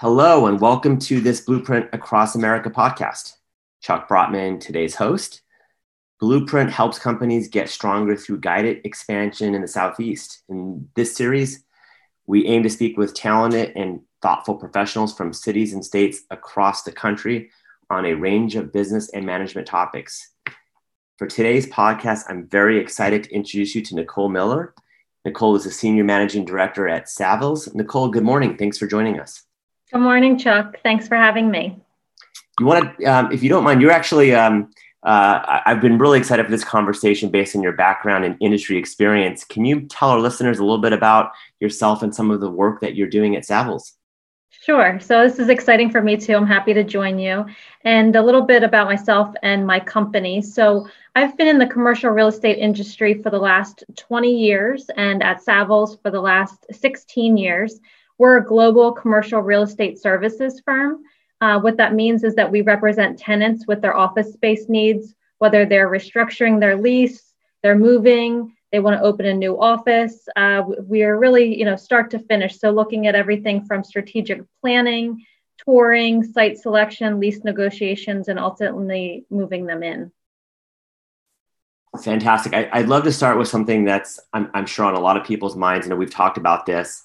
Hello, and welcome to this Blueprint Across America podcast. Chuck Brotman, today's host. Blueprint helps companies get stronger through guided expansion in the Southeast. In this series, we aim to speak with talented and thoughtful professionals from cities and states across the country on a range of business and management topics. For today's podcast, I'm very excited to introduce you to Nicole Miller. Nicole is a senior managing director at Savills. Nicole, good morning. Thanks for joining us. Good morning, Chuck. Thanks for having me. You want to, um, if you don't mind, you're actually, um, uh, I've been really excited for this conversation based on your background and industry experience. Can you tell our listeners a little bit about yourself and some of the work that you're doing at Savills? Sure. So this is exciting for me too. I'm happy to join you. And a little bit about myself and my company. So I've been in the commercial real estate industry for the last 20 years and at Savills for the last 16 years. We're a global commercial real estate services firm. Uh, what that means is that we represent tenants with their office space needs, whether they're restructuring their lease, they're moving, they want to open a new office. Uh, we are really, you know, start to finish. So looking at everything from strategic planning, touring, site selection, lease negotiations, and ultimately moving them in. Fantastic. I, would love to start with something that's, I'm, I'm sure, on a lot of people's minds. Know, we've talked about this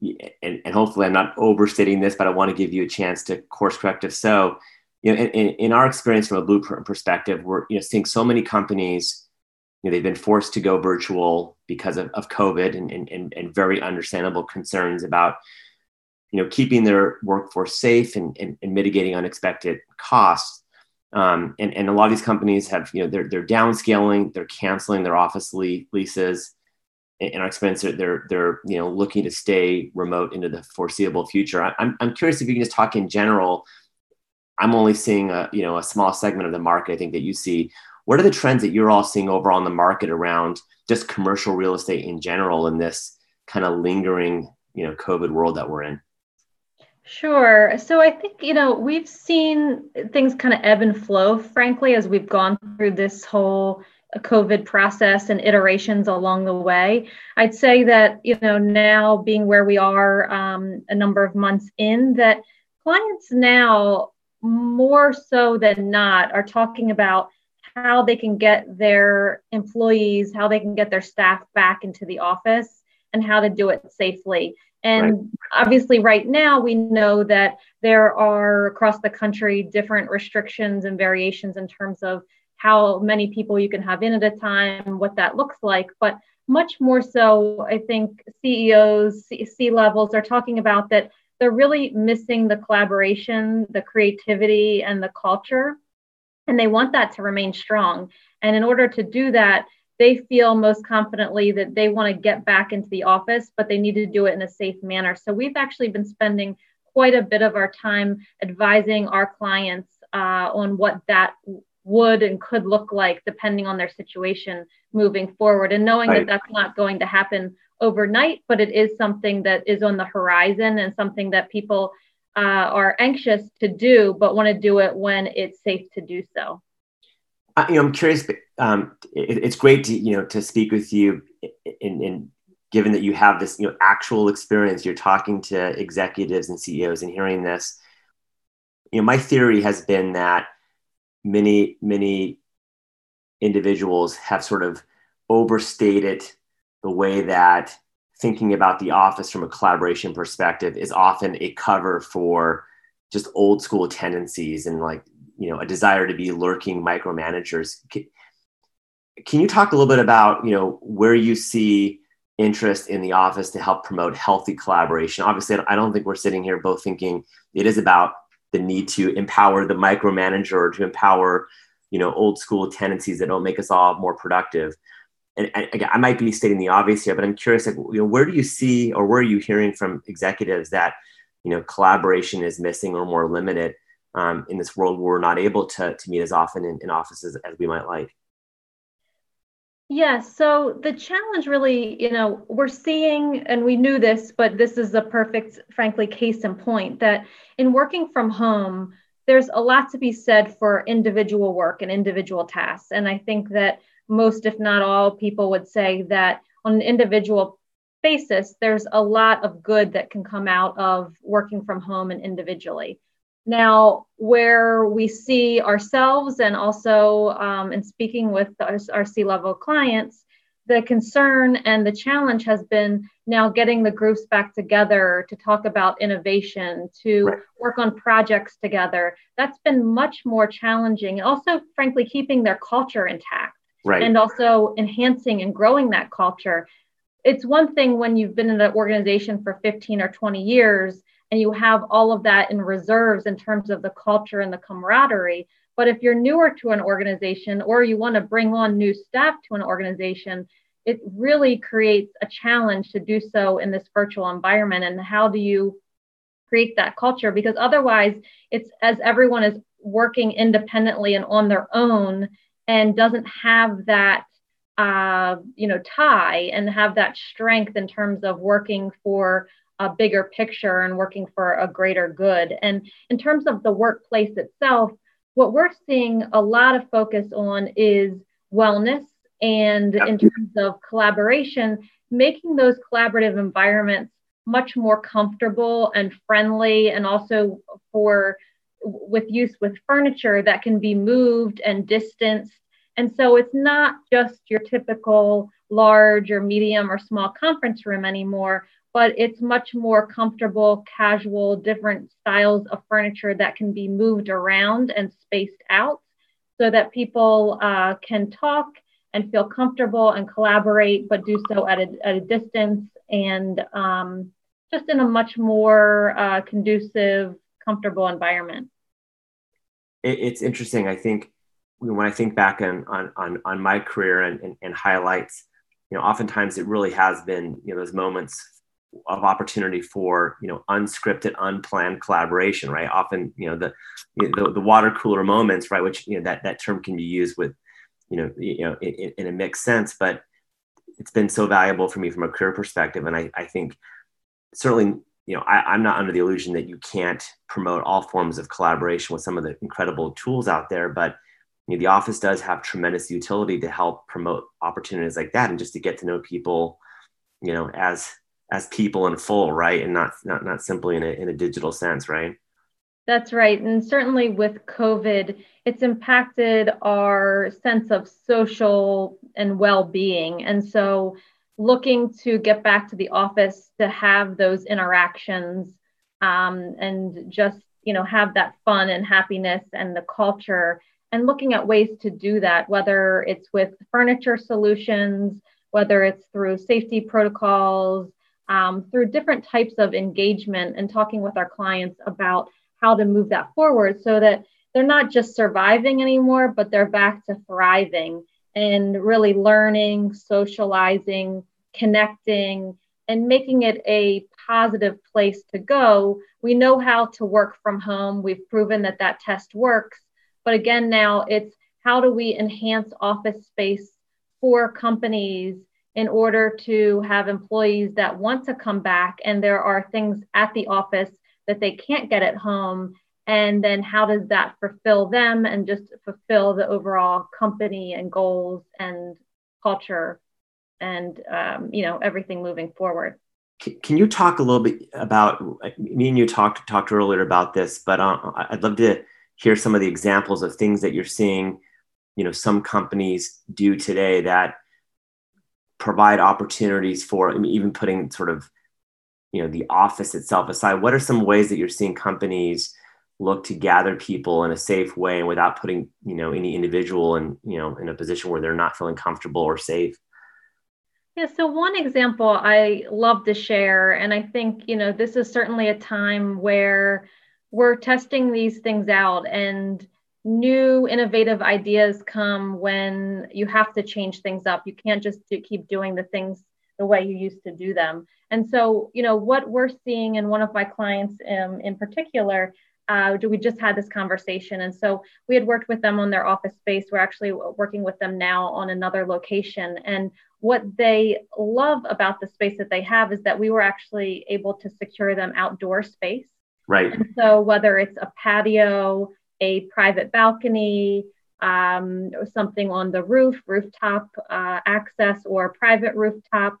and, and hopefully I'm not overstating this, but I want to give you a chance to course correct if so. You know, in, in our experience from a blueprint perspective, we're you know seeing so many companies, you know, they've been forced to go virtual because of, of COVID and, and, and very understandable concerns about you know keeping their workforce safe and, and, and mitigating unexpected costs. Um, and, and a lot of these companies have you know they're, they're downscaling, they're canceling their office leases in our experience, they're they're you know looking to stay remote into the foreseeable future. I'm I'm curious if you can just talk in general. I'm only seeing a you know a small segment of the market. I think that you see. What are the trends that you're all seeing overall in the market around just commercial real estate in general in this kind of lingering you know COVID world that we're in? Sure. So I think, you know, we've seen things kind of ebb and flow, frankly, as we've gone through this whole COVID process and iterations along the way. I'd say that, you know, now being where we are um, a number of months in, that clients now more so than not are talking about how they can get their employees, how they can get their staff back into the office and how to do it safely. And right. obviously, right now, we know that there are across the country different restrictions and variations in terms of how many people you can have in at a time, what that looks like. But much more so, I think CEOs, C levels are talking about that they're really missing the collaboration, the creativity, and the culture. And they want that to remain strong. And in order to do that, they feel most confidently that they want to get back into the office, but they need to do it in a safe manner. So we've actually been spending quite a bit of our time advising our clients uh, on what that would and could look like depending on their situation moving forward. And knowing right. that that's not going to happen overnight but it is something that is on the horizon and something that people uh, are anxious to do but want to do it when it's safe to do so. Uh, you know i'm curious um, it, it's great to you know to speak with you in, in given that you have this you know actual experience you're talking to executives and ceos and hearing this. You know my theory has been that many many individuals have sort of overstated the way that thinking about the office from a collaboration perspective is often a cover for just old school tendencies and like you know a desire to be lurking micromanagers. Can you talk a little bit about you know where you see interest in the office to help promote healthy collaboration? Obviously i don't think we're sitting here both thinking it is about the need to empower the micromanager or to empower you know old school tendencies that don't make us all more productive. And, and again i might be stating the obvious here but i'm curious like you know where do you see or where are you hearing from executives that you know collaboration is missing or more limited um, in this world where we're not able to, to meet as often in, in offices as we might like yeah, so the challenge really, you know, we're seeing, and we knew this, but this is a perfect, frankly, case in point that in working from home, there's a lot to be said for individual work and individual tasks. And I think that most, if not all, people would say that on an individual basis, there's a lot of good that can come out of working from home and individually. Now, where we see ourselves and also um, in speaking with our, our C level clients, the concern and the challenge has been now getting the groups back together to talk about innovation, to right. work on projects together. That's been much more challenging. Also, frankly, keeping their culture intact right. and also enhancing and growing that culture. It's one thing when you've been in an organization for 15 or 20 years and you have all of that in reserves in terms of the culture and the camaraderie. But if you're newer to an organization or you want to bring on new staff to an organization, it really creates a challenge to do so in this virtual environment. And how do you create that culture? Because otherwise, it's as everyone is working independently and on their own and doesn't have that uh, you know tie and have that strength in terms of working for a bigger picture and working for a greater good. And in terms of the workplace itself, what we're seeing a lot of focus on is wellness and in terms of collaboration, making those collaborative environments much more comfortable and friendly, and also for with use with furniture that can be moved and distanced. And so it's not just your typical large or medium or small conference room anymore, but it's much more comfortable, casual, different styles of furniture that can be moved around and spaced out so that people uh, can talk and feel comfortable and collaborate, but do so at a, at a distance and um, just in a much more uh, conducive, comfortable environment. It's interesting. I think when I think back on on on, on my career and, and, and highlights, you know, oftentimes it really has been you know those moments of opportunity for you know unscripted unplanned collaboration right often you know the the, the water cooler moments right which you know that that term can be used with you know, you know, in, in, a mixed sense, but it's been so valuable for me from a career perspective. And I, I think certainly, you know, I, I'm not under the illusion that you can't promote all forms of collaboration with some of the incredible tools out there, but you know, the office does have tremendous utility to help promote opportunities like that and just to get to know people, you know, as as people in full, right? And not not not simply in a in a digital sense, right? That's right. And certainly with COVID, it's impacted our sense of social and well being. And so, looking to get back to the office to have those interactions um, and just you know have that fun and happiness and the culture and looking at ways to do that whether it's with furniture solutions whether it's through safety protocols um, through different types of engagement and talking with our clients about how to move that forward so that they're not just surviving anymore, but they're back to thriving and really learning, socializing, connecting, and making it a positive place to go. We know how to work from home. We've proven that that test works. But again, now it's how do we enhance office space for companies in order to have employees that want to come back? And there are things at the office that they can't get at home and then how does that fulfill them and just fulfill the overall company and goals and culture and um, you know everything moving forward can you talk a little bit about me and you talked talked earlier about this but uh, i'd love to hear some of the examples of things that you're seeing you know some companies do today that provide opportunities for I mean, even putting sort of you know the office itself aside what are some ways that you're seeing companies look to gather people in a safe way and without putting you know any individual in you know in a position where they're not feeling comfortable or safe? Yeah so one example i love to share and i think you know this is certainly a time where we're testing these things out and new innovative ideas come when you have to change things up you can't just do, keep doing the things the way you used to do them. And so, you know, what we're seeing in one of my clients um, in particular, uh, we just had this conversation. And so we had worked with them on their office space. We're actually working with them now on another location. And what they love about the space that they have is that we were actually able to secure them outdoor space. Right. And so whether it's a patio, a private balcony, um, something on the roof, rooftop uh, access, or private rooftop,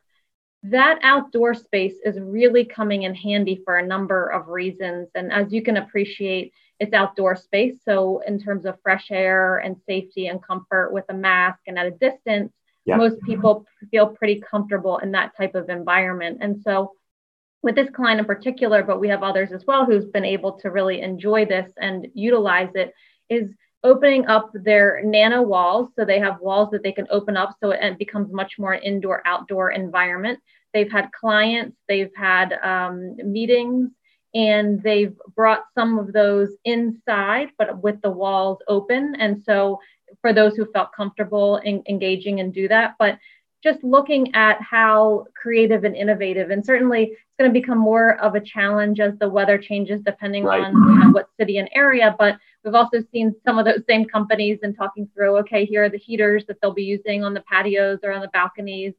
that outdoor space is really coming in handy for a number of reasons. And as you can appreciate, it's outdoor space. So, in terms of fresh air and safety and comfort with a mask and at a distance, yep. most people feel pretty comfortable in that type of environment. And so, with this client in particular, but we have others as well who's been able to really enjoy this and utilize it, is opening up their NanaWalls. So they have walls that they can open up so it becomes much more indoor outdoor environment. They've had clients, they've had um, meetings, and they've brought some of those inside, but with the walls open. And so for those who felt comfortable in engaging and do that, but just looking at how creative and innovative, and certainly going to become more of a challenge as the weather changes depending right. on you know, what city and area. But we've also seen some of those same companies and talking through, okay, here are the heaters that they'll be using on the patios or on the balconies,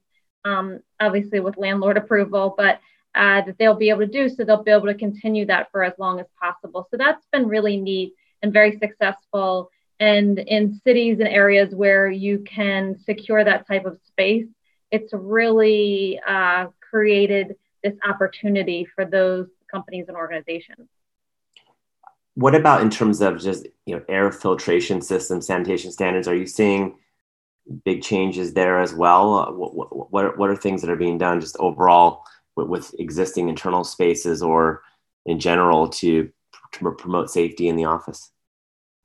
um, obviously with landlord approval, but uh, that they'll be able to do. So they'll be able to continue that for as long as possible. So that's been really neat and very successful and in cities and areas where you can secure that type of space, it's really uh, created this opportunity for those companies and organizations. What about in terms of just you know air filtration systems, sanitation standards? Are you seeing big changes there as well? What, what, what, are, things that are being done just overall with, with existing internal spaces or in general to, to promote safety in the office?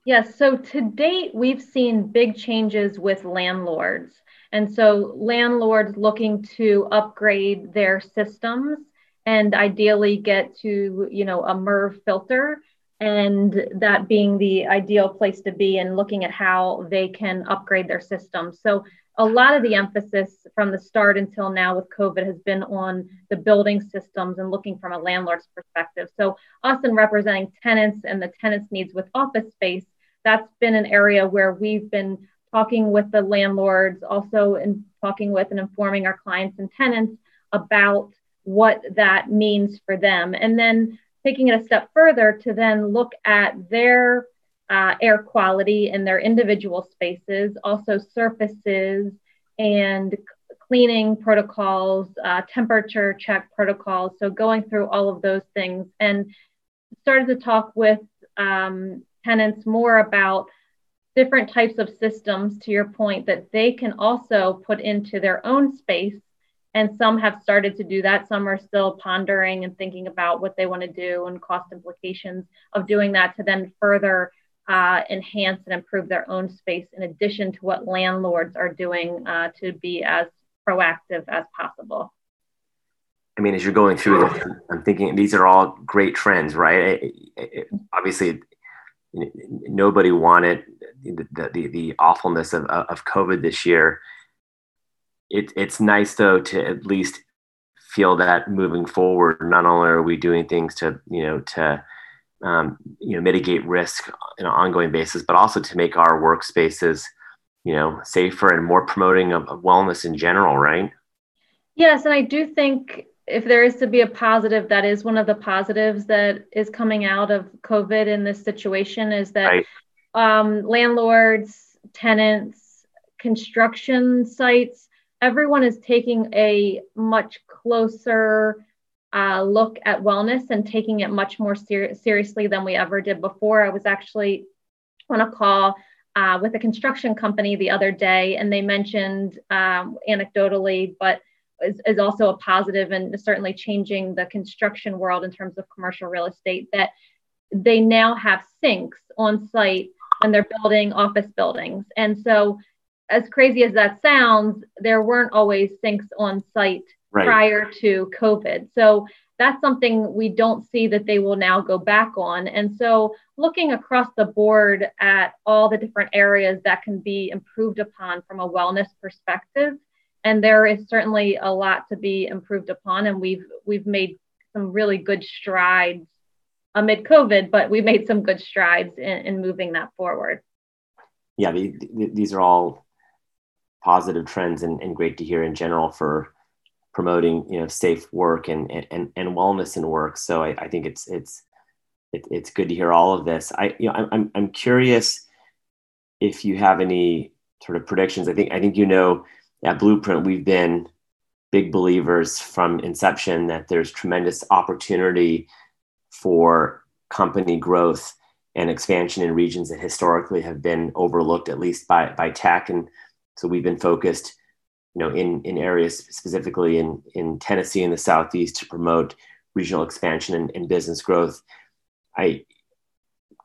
Yes, so to date, we've seen big changes with landlords. And so, landlords looking to upgrade their systems and ideally get to, you know, a MERV filter, and that being the ideal place to be and looking at how they can upgrade their systems. So, a lot of the emphasis from the start until now with COVID has been on the building systems and looking from a landlord's perspective. So, us in representing tenants and the tenants' needs with office space, that's been an area where we've been talking with the landlords, also in talking with and informing our clients and tenants about what that means for them. And then taking it a step further to then look at their uh, air quality in their individual spaces, also surfaces and cleaning protocols, uh, temperature check protocols. So going through all of those things and started to talk with um, tenants more about different types of systems, to your point, that they can also put into their own space. And some have started to do that. Some are still pondering and thinking about what they want to do and cost implications of doing that to then further uh, enhance and improve their own space, in addition to what landlords are doing uh, to be as proactive as possible. I mean, as you're going through this, I'm thinking these are all great trends, right? It, it, obviously, nobody wanted the, the, the awfulness of, of COVID this year. It, it's nice though to at least feel that moving forward, not only are we doing things to, you know, to, um, you know, mitigate risk on an ongoing basis, but also to make our workspaces, you know, safer and more promoting of, of wellness in general, right? Yes, and I do think if there is to be a positive, that is one of the positives that is coming out of COVID in this situation is that right. Um, landlords, tenants, construction sites, everyone is taking a much closer uh, look at wellness and taking it much more ser- seriously than we ever did before. I was actually on a call uh, with a construction company the other day, and they mentioned um, anecdotally, but is, is also a positive and certainly changing the construction world in terms of commercial real estate that they now have sinks on site when they're building office buildings. And so, as crazy as that sounds, there weren't always sinks on site right. prior to COVID. So, that's something we don't see that they will now go back on. And so, looking across the board at all the different areas that can be improved upon from a wellness perspective and there is certainly a lot to be improved upon and we've we've made some really good strides amid covid but we made some good strides in, in moving that forward. Yeah the, the, these are all positive trends and, and great to hear in general for promoting you know safe work and and, and wellness in work. So I, I think it's it's it, it's good to hear all of this. I you know I'm, I'm curious if you have any sort of predictions. I think i think you know at Blueprint, we've been big believers from inception that there's tremendous opportunity for company growth and expansion in regions that historically have been overlooked, at least by, by tech. And so we've been focused, you know, in, in areas specifically in, in Tennessee and the Southeast to promote regional expansion and, and business growth. I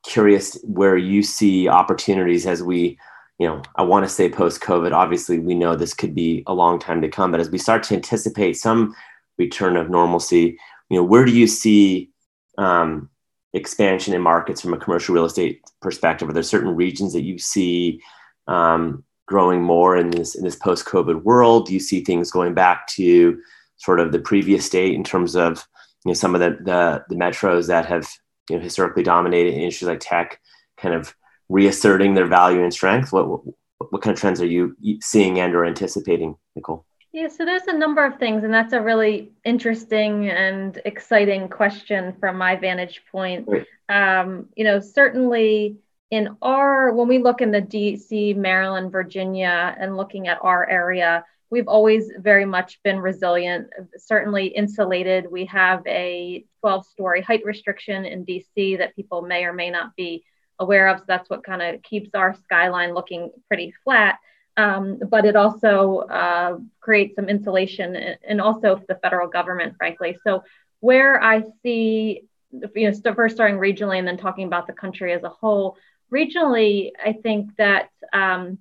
curious where you see opportunities as we you know, I want to say post COVID, obviously we know this could be a long time to come, but as we start to anticipate some return of normalcy, you know, where do you see um, expansion in markets from a commercial real estate perspective? Are there certain regions that you see um, growing more in this in this post COVID world? Do you see things going back to sort of the previous state in terms of you know some of the the, the metros that have you know historically dominated in industries like tech, kind of reasserting their value and strength? What, what, what kind of trends are you seeing and or anticipating, Nicole? Yeah, so there's a number of things, and that's a really interesting and exciting question from my vantage point. Um, you know, certainly in our when we look in the DC, Maryland, Virginia, and looking at our area, we've always very much been resilient, certainly insulated. We have a 12 story height restriction in DC that people may or may not be aware of. So that's what kind of keeps our skyline looking pretty flat. Um, but it also uh, creates some insulation and also the federal government, frankly. So where I see, you know, first starting regionally and then talking about the country as a whole, regionally, I think that um,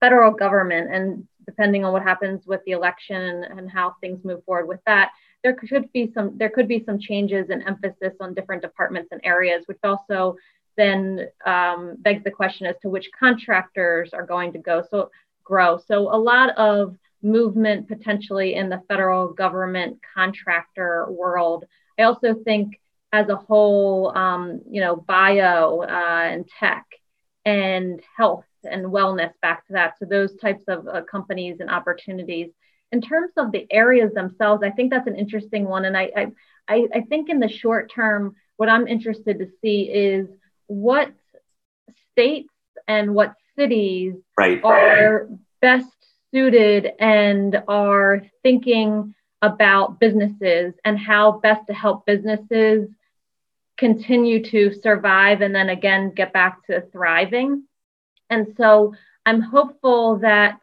federal government and depending on what happens with the election and how things move forward with that, there could be some there could be some changes and emphasis on different departments and areas, which also then um, begs the question as to which contractors are going to go so grow. So a lot of movement potentially in the federal government contractor world. I also think as a whole, um, you know, bio uh, and tech and health and wellness back to that. So those types of uh, companies and opportunities. In terms of the areas themselves, I think that's an interesting one. And I, I, I think in the short term, what I'm interested to see is what states and what cities right. are best suited and are thinking about businesses and how best to help businesses continue to survive and then again get back to thriving. And so I'm hopeful that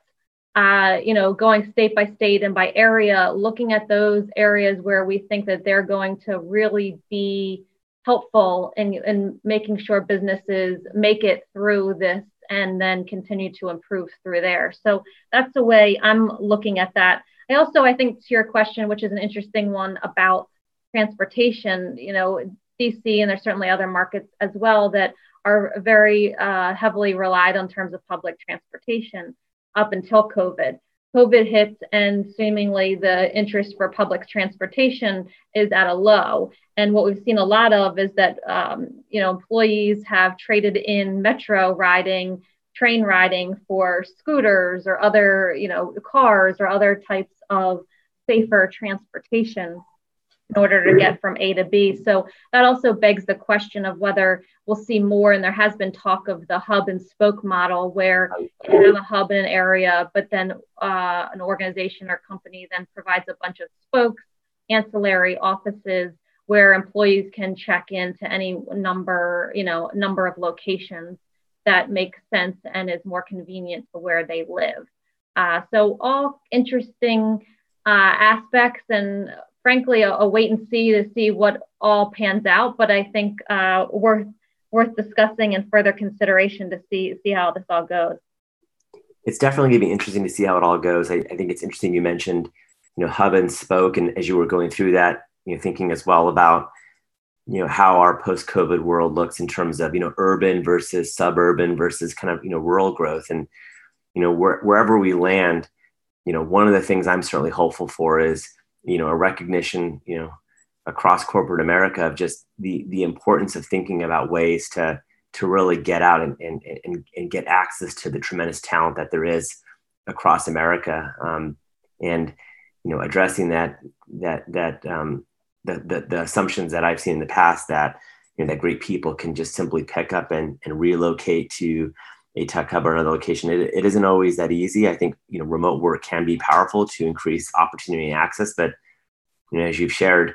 uh, you know, going state by state and by area, looking at those areas where we think that they're going to really be helpful in, in making sure businesses make it through this and then continue to improve through there. So that's the way I'm looking at that. I also, I think to your question, which is an interesting one about transportation, you know, DC and there's certainly other markets as well that are very uh, heavily relied on terms of public transportation up until COVID. COVID hits and seemingly the interest for public transportation is at a low. And what we've seen a lot of is that um, you know employees have traded in metro riding, train riding for scooters or other you know cars or other types of safer transportation in order to get from A to B. So that also begs the question of whether we'll see more. And there has been talk of the hub and spoke model where you have a hub in an area, but then uh, an organization or company then provides a bunch of spokes, ancillary offices where employees can check in to any number, you know, number of locations that makes sense and is more convenient to where they live. Uh, so all interesting uh, aspects and frankly a, a, wait and see to see what all pans out. But I think uh, worth worth discussing and further consideration to see see how this all goes. It's definitely going to be interesting to see how it all goes. I, I think it's interesting you mentioned, you know, hub and spoke, and as you were going through that, you know, thinking as well about you know how our post-covid world looks in terms of you know urban versus suburban versus kind of you know rural growth and you know where, wherever we land you know one of the things i'm certainly hopeful for is you know a recognition you know across corporate America of just the the importance of thinking about ways to to really get out and and and, and get access to the tremendous talent that there is across America, um, and you know addressing that that that um, the, the, the assumptions that I've seen in the past that you know that great people can just simply pick up and, and relocate to a tech hub or another location. It, it isn't always that easy. I think you know remote work can be powerful to increase opportunity and access, but you know as you've shared,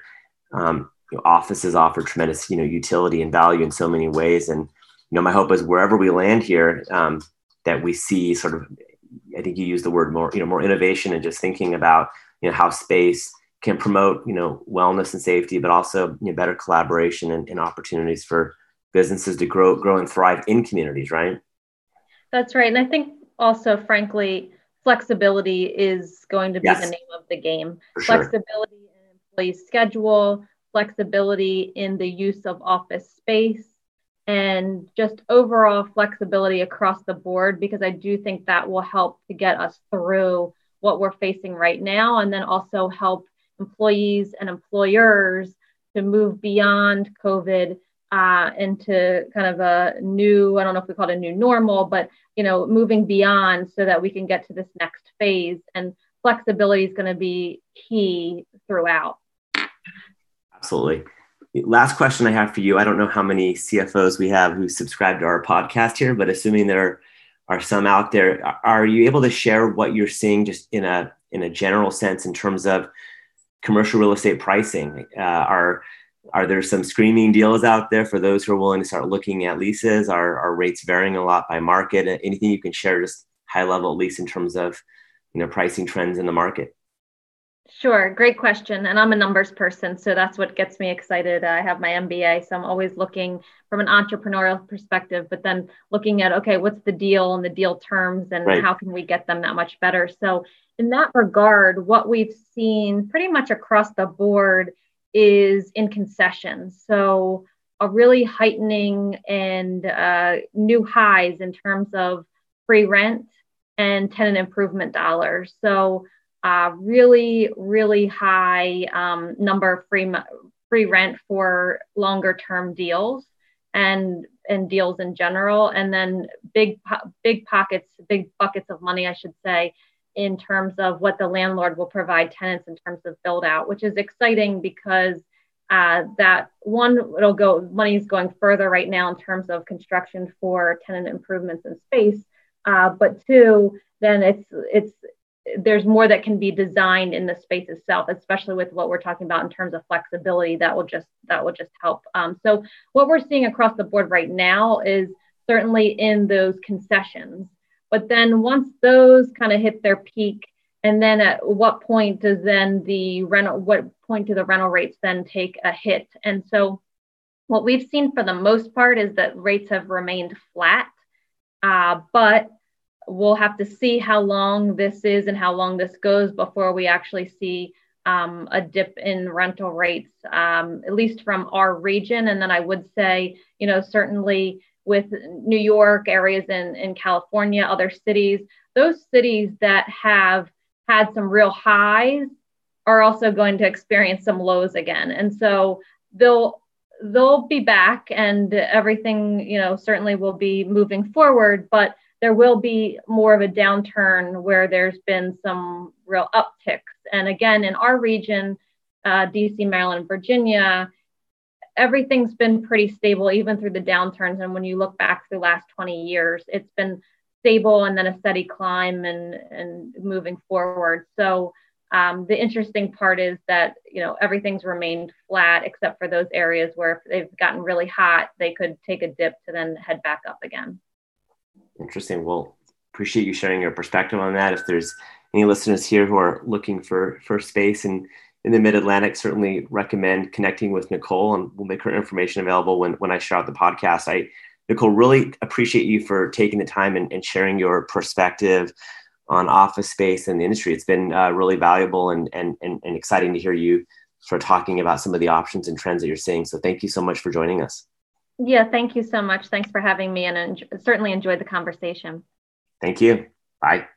um, you know, offices offer tremendous you know utility and value in so many ways. And you know my hope is wherever we land here, um, that we see sort of I think you use the word more you know more innovation and just thinking about you know how space can promote you know wellness and safety, but also you know, better collaboration and, and opportunities for businesses to grow grow and thrive in communities. Right. That's right. And I think also, frankly, flexibility is going to be yes. the name of the game. For flexibility sure. in employee schedule, flexibility in the use of office space, and just overall flexibility across the board, because I do think that will help to get us through what we're facing right now, and then also help employees and employers to move beyond COVID uh, into kind of a new, I don't know if we call it a new normal, but you know, moving beyond so that we can get to this next phase. And flexibility is going to be key throughout. Absolutely. Last question I have for you. I don't know how many CFOs we have who subscribe to our podcast here, but assuming there are some out there, are you able to share what you're seeing just in a in a general sense in terms of commercial real estate pricing? Uh, are are there some screaming deals out there for those who are willing to start looking at leases? Are, are rates varying a lot by market? Anything you can share, just high level, at least in terms of you know pricing trends in the market? Sure, great question. And I'm a numbers person, so that's what gets me excited. I have my MBA, so I'm always looking from an entrepreneurial perspective, but then looking at okay, what's the deal and the deal terms, and right. how can we get them that much better? So, in that regard, what we've seen pretty much across the board is in concessions. So, a really heightening and uh, new highs in terms of free rent and tenant improvement dollars. So, uh, really, really high um, number of free free rent for longer term deals and and deals in general, and then big big pockets, big buckets of money, I should say, in terms of what the landlord will provide tenants in terms of build out, which is exciting because uh, that one, it'll go, money is going further right now in terms of construction for tenant improvements in space. Uh, but two, then it's, it's, there's more that can be designed in the space itself, especially with what we're talking about in terms of flexibility. That will just that will just help. Um, so what we're seeing across the board right now is certainly in those concessions. But then once those kind of hit their peak, and then at what point does then the rental, what point do the rental rates then take a hit? And so what we've seen for the most part is that rates have remained flat, uh, but we'll have to see how long this is and how long this goes before we actually see um, a dip in rental rates, um, at least from our region. And then I would say, you know, certainly with New York, areas in, in California, other cities, those cities that have had some real highs are also going to experience some lows again. And so they'll they'll be back and everything, you know, certainly will be moving forward, but there will be more of a downturn where there's been some real upticks. And again, in our region, uh, DC, Maryland, Virginia, everything's been pretty stable even through the downturns. And when you look back through the last 20 years, it's been stable and then a steady climb and, and moving forward. So um, the interesting part is that you know everything's remained flat except for those areas where if they've gotten really hot, they could take a dip to then head back up again. Interesting. Well, appreciate you sharing your perspective on that. If there's any listeners here who are looking for for space and in the Mid Atlantic, certainly recommend connecting with Nicole, and we'll make her information available when when I share out the podcast. I Nicole, really appreciate you for taking the time and, and sharing your perspective on office space and the industry. It's been uh, really valuable and, and, and, and exciting to hear you for talking about some of the options and trends that you're seeing. So thank you so much for joining us. Yeah, thank you so much. Thanks for having me and en- certainly enjoyed the conversation. Thank you. Bye.